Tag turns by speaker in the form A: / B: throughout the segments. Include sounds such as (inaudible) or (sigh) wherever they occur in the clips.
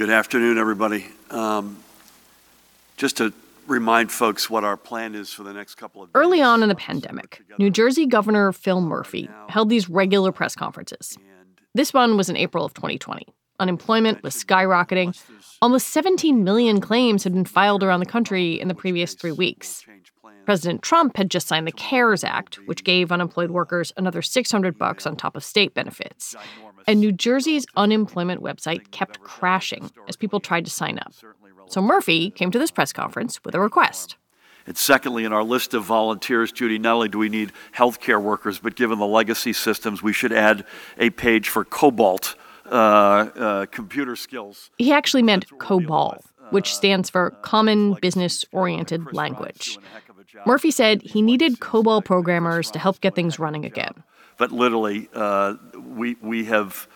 A: Good afternoon, everybody. Um, just to remind folks what our plan is for the next couple of days.
B: Early on in the pandemic, New Jersey Governor Phil Murphy held these regular press conferences. This one was in April of 2020. Unemployment was skyrocketing. Almost 17 million claims had been filed around the country in the previous three weeks. President Trump had just signed the CARES Act, which gave unemployed workers another 600 bucks on top of state benefits. And New Jersey's unemployment website kept crashing as people tried to sign up. So Murphy came to this press conference with a request.
A: And secondly, in our list of volunteers, Judy, not only do we need healthcare workers, but given the legacy systems, we should add a page for cobalt uh, uh, computer skills.
B: He actually meant COBOL, which stands for Common Business Oriented Language. Murphy said he needed COBOL programmers to help get things running again.
A: But literally, uh, we, we have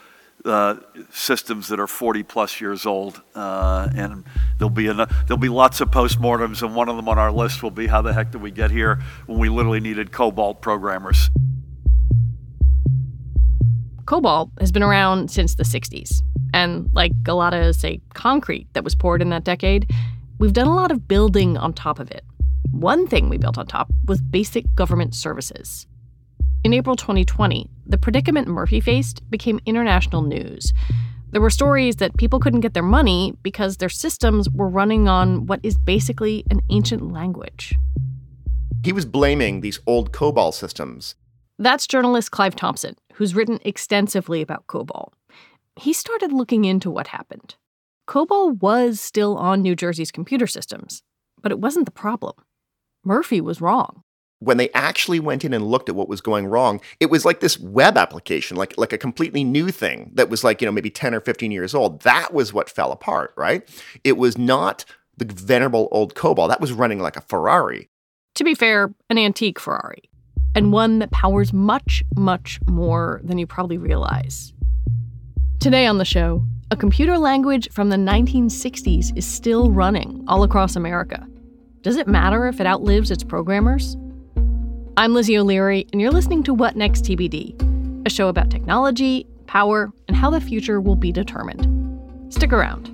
A: uh, systems that are 40 plus years old, uh, and there'll be there'll be lots of postmortems, and one of them on our list will be how the heck did we get here when we literally needed COBOL programmers.
B: COBOL has been around since the 60s, and like a lot of, say, concrete that was poured in that decade, we've done a lot of building on top of it. One thing we built on top was basic government services. In April 2020, the predicament Murphy faced became international news. There were stories that people couldn't get their money because their systems were running on what is basically an ancient language.
C: He was blaming these old COBOL systems.
B: That's journalist Clive Thompson, who's written extensively about COBOL. He started looking into what happened. COBOL was still on New Jersey's computer systems, but it wasn't the problem. Murphy was wrong
C: when they actually went in and looked at what was going wrong, it was like this web application, like like a completely new thing that was like, you know, maybe 10 or 15 years old. That was what fell apart, right? It was not the venerable old COBOL. That was running like a Ferrari.
B: To be fair, an antique Ferrari, and one that powers much, much more than you probably realize. Today on the show, a computer language from the 1960s is still running all across America. Does it matter if it outlives its programmers? I'm Lizzie O'Leary, and you're listening to What Next TBD, a show about technology, power, and how the future will be determined. Stick around.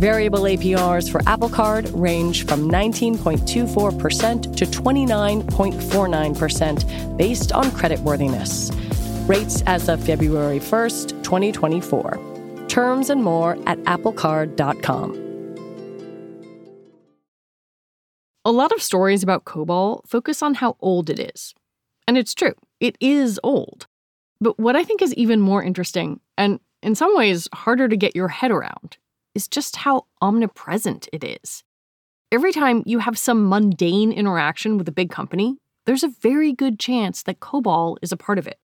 B: Variable APRs for Apple Card range from 19.24% to 29.49% based on creditworthiness. Rates as of February 1st, 2024. Terms and more at applecard.com. A lot of stories about COBOL focus on how old it is. And it's true, it is old. But what I think is even more interesting, and in some ways harder to get your head around, is just how omnipresent it is. Every time you have some mundane interaction with a big company, there's a very good chance that COBOL is a part of it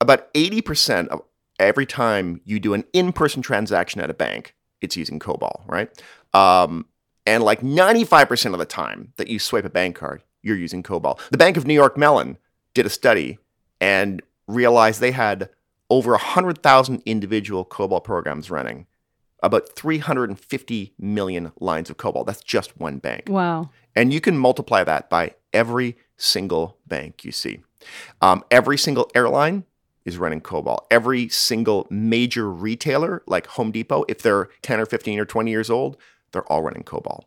C: about 80% of every time you do an in person transaction at a bank, it's using COBOL, right? Um, and like 95% of the time that you swipe a bank card, you're using COBOL. The Bank of New York Mellon did a study and realized they had over 100,000 individual COBOL programs running, about 350 million lines of COBOL. That's just one bank.
B: Wow.
C: And you can multiply that by every single bank you see. Um, every single airline is running COBOL. Every single major retailer, like Home Depot, if they're 10 or 15 or 20 years old, they're all running COBOL.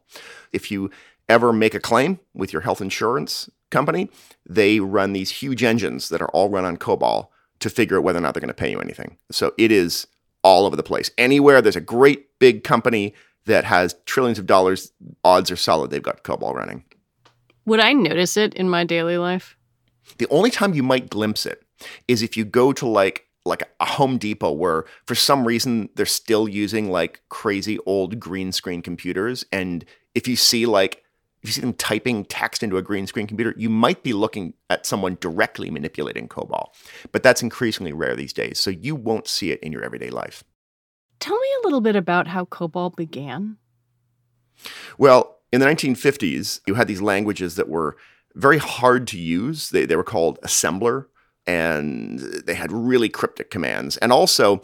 C: If you ever make a claim with your health insurance company, they run these huge engines that are all run on COBOL to figure out whether or not they're going to pay you anything. So it is all over the place. Anywhere there's a great big company that has trillions of dollars, odds are solid they've got COBOL running.
B: Would I notice it in my daily life?
C: The only time you might glimpse it is if you go to like like a Home Depot where for some reason they're still using like crazy old green screen computers and if you see like if you see them typing text into a green screen computer, you might be looking at someone directly manipulating COBOL. But that's increasingly rare these days, so you won't see it in your everyday life.
B: Tell me a little bit about how COBOL began.
C: Well, in the 1950s, you had these languages that were very hard to use. They, they were called assembler, and they had really cryptic commands. And also,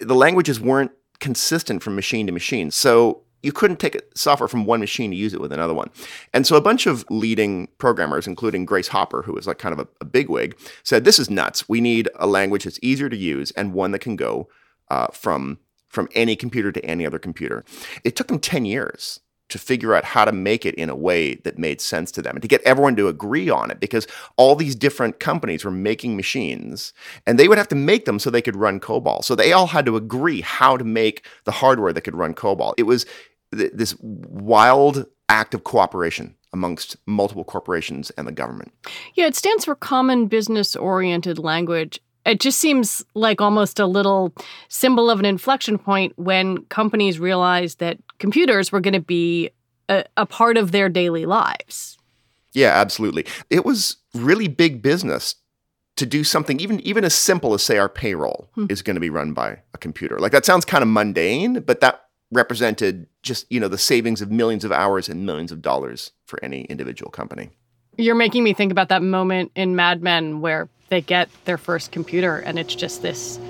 C: the languages weren't consistent from machine to machine. So you couldn't take software from one machine to use it with another one. And so a bunch of leading programmers, including Grace Hopper, who was like kind of a, a bigwig, said, This is nuts. We need a language that's easier to use and one that can go uh, from, from any computer to any other computer. It took them 10 years to figure out how to make it in a way that made sense to them and to get everyone to agree on it because all these different companies were making machines and they would have to make them so they could run COBOL. So they all had to agree how to make the hardware that could run COBOL. It was th- this wild act of cooperation amongst multiple corporations and the government.
B: Yeah, it stands for Common Business Oriented Language. It just seems like almost a little symbol of an inflection point when companies realized that computers were going to be a, a part of their daily lives.
C: Yeah, absolutely. It was really big business to do something even even as simple as say our payroll hmm. is going to be run by a computer. Like that sounds kind of mundane, but that represented just you know the savings of millions of hours and millions of dollars for any individual company.
B: You're making me think about that moment in Mad Men where they get their first computer and it's just this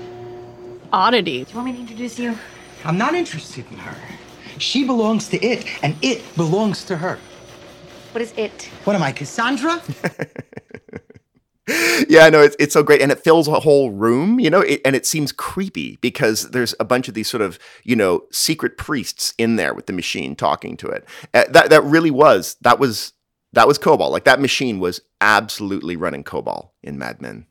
B: oddity.
D: Do you want me to introduce you?
E: I'm not interested in her. She belongs to it, and it belongs to her.
D: What is it?
E: What am I, Cassandra? (laughs)
C: yeah, no, it's it's so great, and it fills a whole room, you know, it, and it seems creepy because there's a bunch of these sort of you know secret priests in there with the machine talking to it. Uh, that that really was that was that was COBOL. Like that machine was absolutely running COBOL in Mad Men.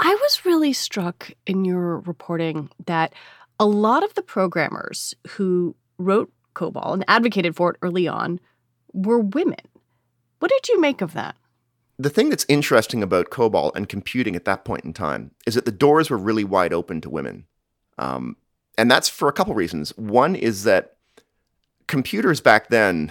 B: I was really struck in your reporting that a lot of the programmers who wrote COBOL and advocated for it early on were women. What did you make of that?
C: The thing that's interesting about COBOL and computing at that point in time is that the doors were really wide open to women. Um, and that's for a couple reasons. One is that computers back then,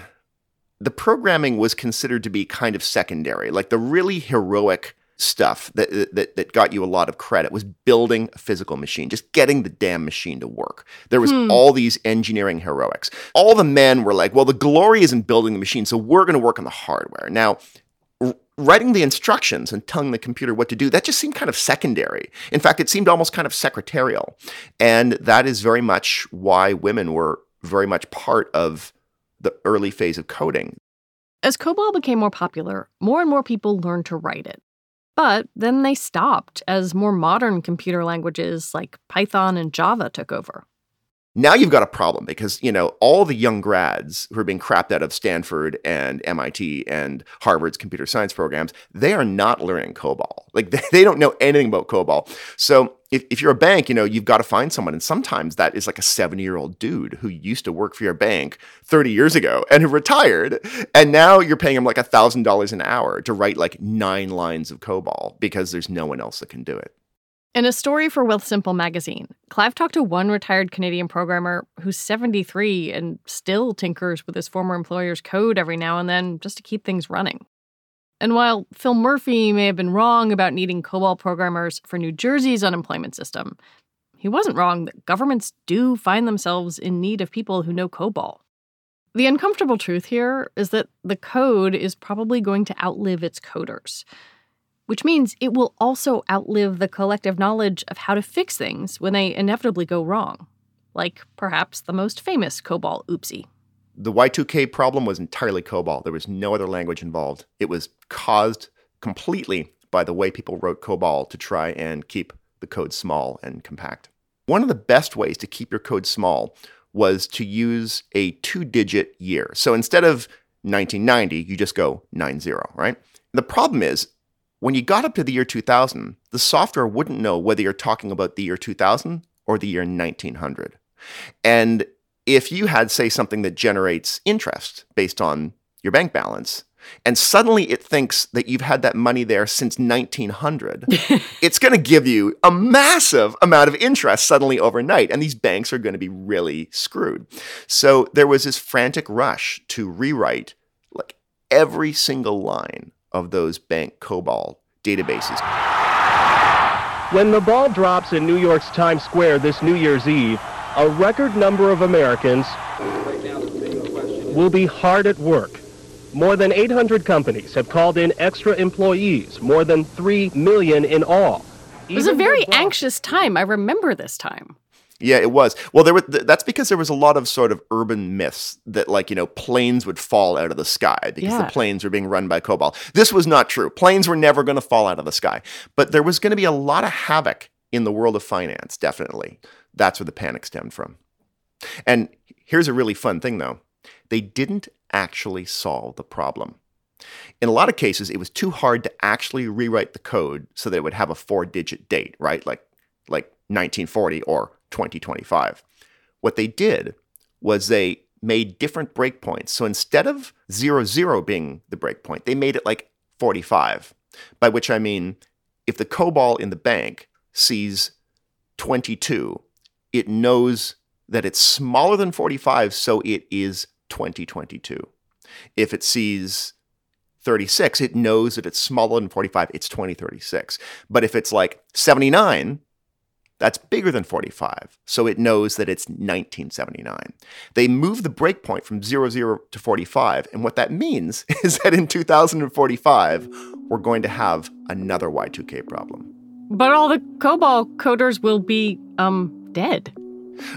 C: the programming was considered to be kind of secondary. Like the really heroic stuff that, that that got you a lot of credit was building a physical machine, just getting the damn machine to work. There was hmm. all these engineering heroics. All the men were like, "Well, the glory is in building the machine, so we're going to work on the hardware." Now, writing the instructions and telling the computer what to do, that just seemed kind of secondary. In fact, it seemed almost kind of secretarial. And that is very much why women were very much part of the early phase of coding.
B: As COBOL became more popular, more and more people learned to write it. But then they stopped as more modern computer languages like Python and Java took over.
C: Now you've got a problem because, you know, all the young grads who are being crapped out of Stanford and MIT and Harvard's computer science programs, they are not learning COBOL. Like (laughs) they don't know anything about COBOL. So if, if you're a bank, you know, you've got to find someone. And sometimes that is like a 70 year old dude who used to work for your bank 30 years ago and who (laughs) retired. And now you're paying him like $1,000 an hour to write like nine lines of COBOL because there's no one else that can do it.
B: In a story for Wealthsimple magazine, Clive talked to one retired Canadian programmer who's 73 and still tinkers with his former employer's code every now and then just to keep things running. And while Phil Murphy may have been wrong about needing COBOL programmers for New Jersey's unemployment system, he wasn't wrong that governments do find themselves in need of people who know COBOL. The uncomfortable truth here is that the code is probably going to outlive its coders, which means it will also outlive the collective knowledge of how to fix things when they inevitably go wrong, like perhaps the most famous COBOL oopsie
C: the Y2K problem was entirely COBOL. There was no other language involved. It was caused completely by the way people wrote COBOL to try and keep the code small and compact. One of the best ways to keep your code small was to use a two digit year. So instead of 1990, you just go 90, right? The problem is when you got up to the year 2000, the software wouldn't know whether you're talking about the year 2000 or the year 1900. And if you had, say, something that generates interest based on your bank balance, and suddenly it thinks that you've had that money there since 1900, (laughs) it's going to give you a massive amount of interest suddenly overnight. And these banks are going to be really screwed. So there was this frantic rush to rewrite like every single line of those bank COBOL databases.
F: When the ball drops in New York's Times Square this New Year's Eve, a record number of Americans will be hard at work. More than 800 companies have called in extra employees, more than 3 million in all.
B: It was a very anxious time. I remember this time.
C: Yeah, it was. Well, there were. Th- that's because there was a lot of sort of urban myths that, like, you know, planes would fall out of the sky because
B: Yeah.
C: the planes were being run by COBOL. This was not true. Planes were never going to fall out of the sky, but there was going to be a lot of havoc in the world of finance. Definitely, that's where the panic stemmed from. And here's a really fun thing, though: they didn't actually solve the problem. In a lot of cases, it was too hard to actually rewrite the code so that it would have a four-digit date, right? Like, like 1940 or 2025. What they did was they made different breakpoints. So instead of 00 being the breakpoint, they made it like 45, by which I mean if the COBOL in the bank sees 22, it knows that it's smaller than 45, so it is 2022. If it sees 36, it knows that it's smaller than 45, it's 2036. But if it's like 79, that's bigger than 45, so it knows that it's 1979. They move the breakpoint from 00 to 45, and what that means (laughs) is that in 2045, we're going to have another Y2K problem.
B: But all the COBOL coders will be um dead.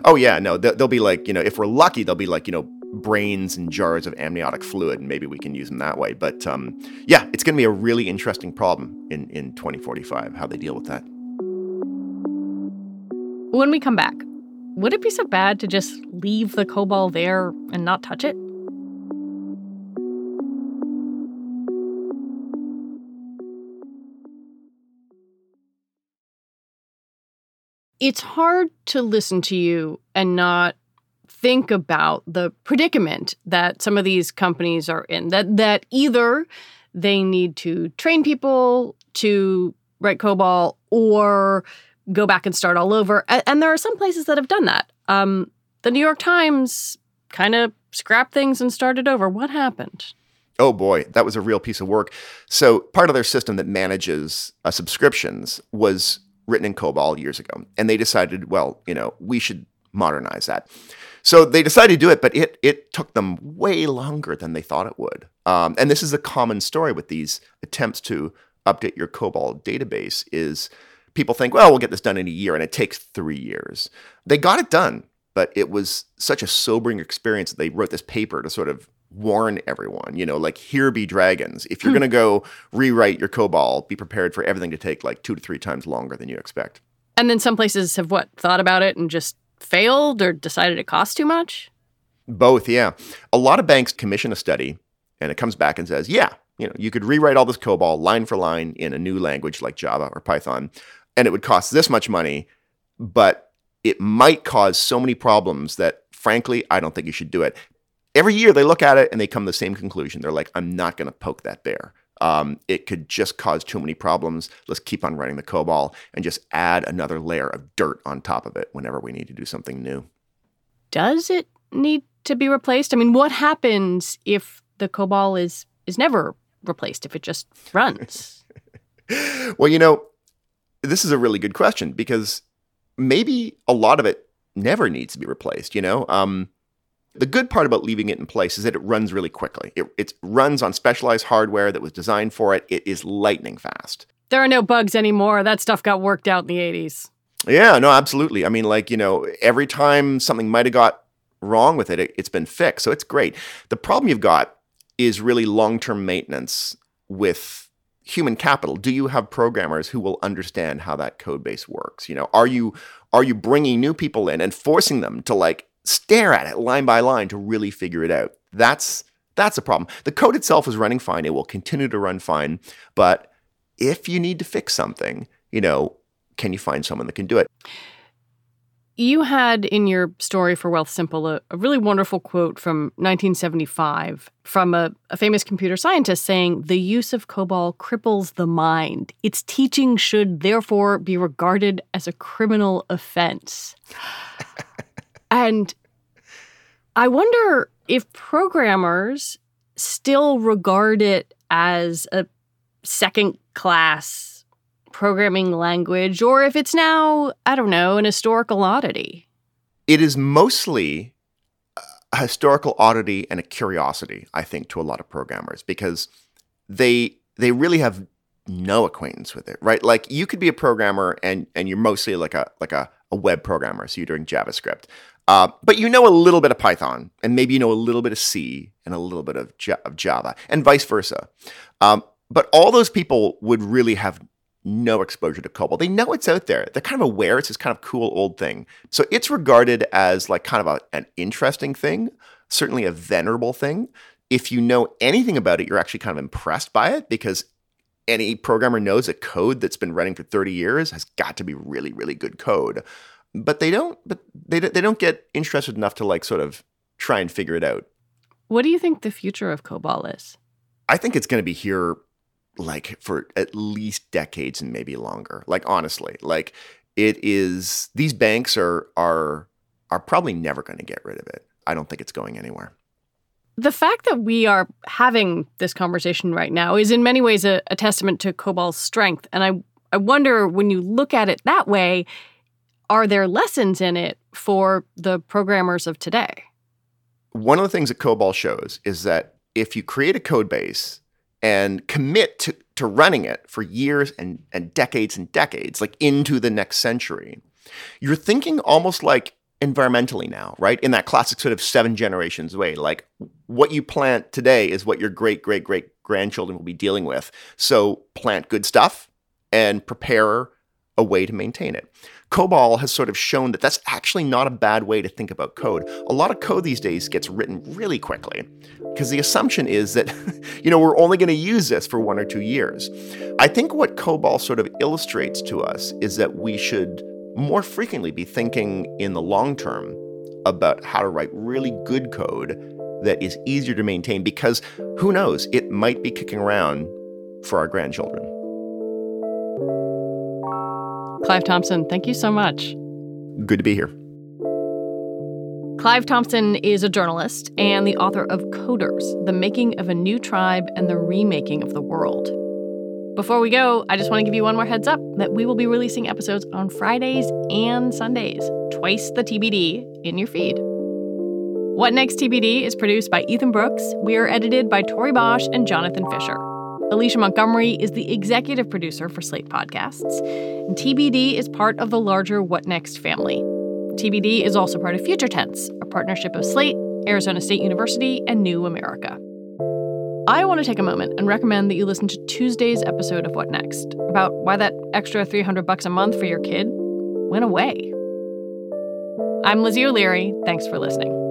C: Oh, yeah, no, they'll, they'll be like, you know, if we're lucky, they'll be like, you know, brains and jars of amniotic fluid, and maybe we can use them that way. But um, yeah, it's going to be a really interesting problem in, in 2045, how they deal with that.
B: When we come back, would it be so bad to just leave the COBOL there and not touch it? It's hard to listen to you and not think about the predicament that some of these companies are in that that either they need to train people to write COBOL or go back and start all over. A- And, there are some places that have done that. Um, the New York Times kind of scrapped things and started over. What happened?
C: Oh boy, that was a real piece of work. So, part of their system that manages uh, subscriptions was written in COBOL years ago. And they decided, well, you know, we should modernize that. So they decided to do it, but it it took them way longer than they thought it would. Um, and this is a common story with these attempts to update your COBOL database is people think, well, we'll get this done in a year, and it takes three years. They got it done, but it was such a sobering experience that they wrote this paper to sort of warn everyone, you know, like here be dragons. If you're hmm. going to go rewrite your COBOL, be prepared for everything to take like two to three times longer than you expect.
B: And then some places have what thought about it and just failed or decided it cost too much.
C: Both, yeah. A lot of banks commission a study and it comes back and says, yeah, you know, you could rewrite all this COBOL line for line in a new language like Java or Python, and it would cost this much money, but it might cause so many problems that frankly, I don't think you should do it. Every year they look at it and they come to the same conclusion. They're like, I'm not going to poke that bear. Um, it could just cause too many problems. Let's keep on running the COBOL and just add another layer of dirt on top of it whenever we need to do something new.
B: Does it need to be replaced? I mean, what happens if the COBOL is is never replaced if it just runs? (laughs)
C: well, you know, this is a really good question because maybe a lot of it never needs to be replaced. You know, um, the good part about leaving it in place is that it runs really quickly. It, it runs on specialized hardware that was designed for it. It is lightning fast.
B: there are no bugs anymore. That stuff got worked out in the 80s.
C: Yeah, no, absolutely. I mean, like, you know, every time something might have got wrong with it, it, it's been fixed. So it's great. The problem you've got is really long term maintenance with human capital. Do you have programmers who will understand how that code base works? You know, are you are you bringing new people in and forcing them to like stare at it line by line to really figure it out. That's that's a problem. The code itself is running fine. It will continue to run fine. But if you need to fix something, you know, can you find someone that can do it?
B: You had in your story for Wealthsimple a, a really wonderful quote from 1975 from a, a famous computer scientist saying, The use of COBOL cripples the mind. Its teaching should therefore be regarded as a criminal offense. (laughs) and I wonder if programmers still regard it as a second class programming language or if it's now, I don't know, an historical oddity.
C: It is mostly a historical oddity and a curiosity, I think, to a lot of programmers because they they really have no acquaintance with it, right? Like you could be a programmer and and you're mostly like a like a, a web programmer, so you're doing JavaScript. Uh, but you know a little bit of Python, and maybe you know a little bit of C and a little bit of, J- of Java, and vice versa. Um, but all those people would really have no exposure to COBOL. They know it's out there. They're kind of aware it's this kind of cool old thing. So it's regarded as like kind of a, an interesting thing, certainly a venerable thing. If you know anything about it, you're actually kind of impressed by it because any programmer knows a code that's been running for 30 years has got to be really, really good code. But they don't. But they they don't get interested enough to like sort of try and figure it out.
B: What do you think the future of COBOL is?
C: I think it's going to be here like for at least decades and maybe longer. Like honestly, like it is these banks are are are probably never going to get rid of it. I don't think it's going anywhere.
B: The fact that we are having this conversation right now is in many ways a, a testament to COBOL's strength. And I I wonder when you look at it that way, are there lessons in it for the programmers of today?
C: One of the things that COBOL shows is that if you create a code base and commit to, to running it for years and, and decades and decades, like into the next century, you're thinking almost like environmentally now, right? In that classic sort of seven generations way. Like what you plant today is what your great, great, great grandchildren will be dealing with. So plant good stuff and prepare a way to maintain it. COBOL has sort of shown that that's actually not a bad way to think about code. A lot of code these days gets written really quickly because the assumption is that, (laughs) you know, we're only going to use this for one or two years. I think what COBOL sort of illustrates to us is that we should more frequently be thinking in the long term about how to write really good code that is easier to maintain because who knows, it might be kicking around for our grandchildren.
B: Clive Thompson, thank you so much.
C: Good to be here.
B: Clive Thompson is a journalist and the author of Coders The Making of a New Tribe and the Remaking of the World. Before we go, I just want to give you one more heads up that we will be releasing episodes on Fridays and Sundays, twice the TBD in your feed. What Next TBD is produced by Ethan Brooks. We are edited by Tori Bosch and Jonathan Fisher. Alicia Montgomery is the executive producer for Slate Podcasts. And TBD is part of the larger What Next family. TBD is also part of Future Tense, a partnership of Slate, Arizona State University, and New America. I want to take a moment and recommend that you listen to Tuesday's episode of What Next about why that extra 300 bucks a month for your kid went away. I'm Lizzie O'Leary. Thanks for listening.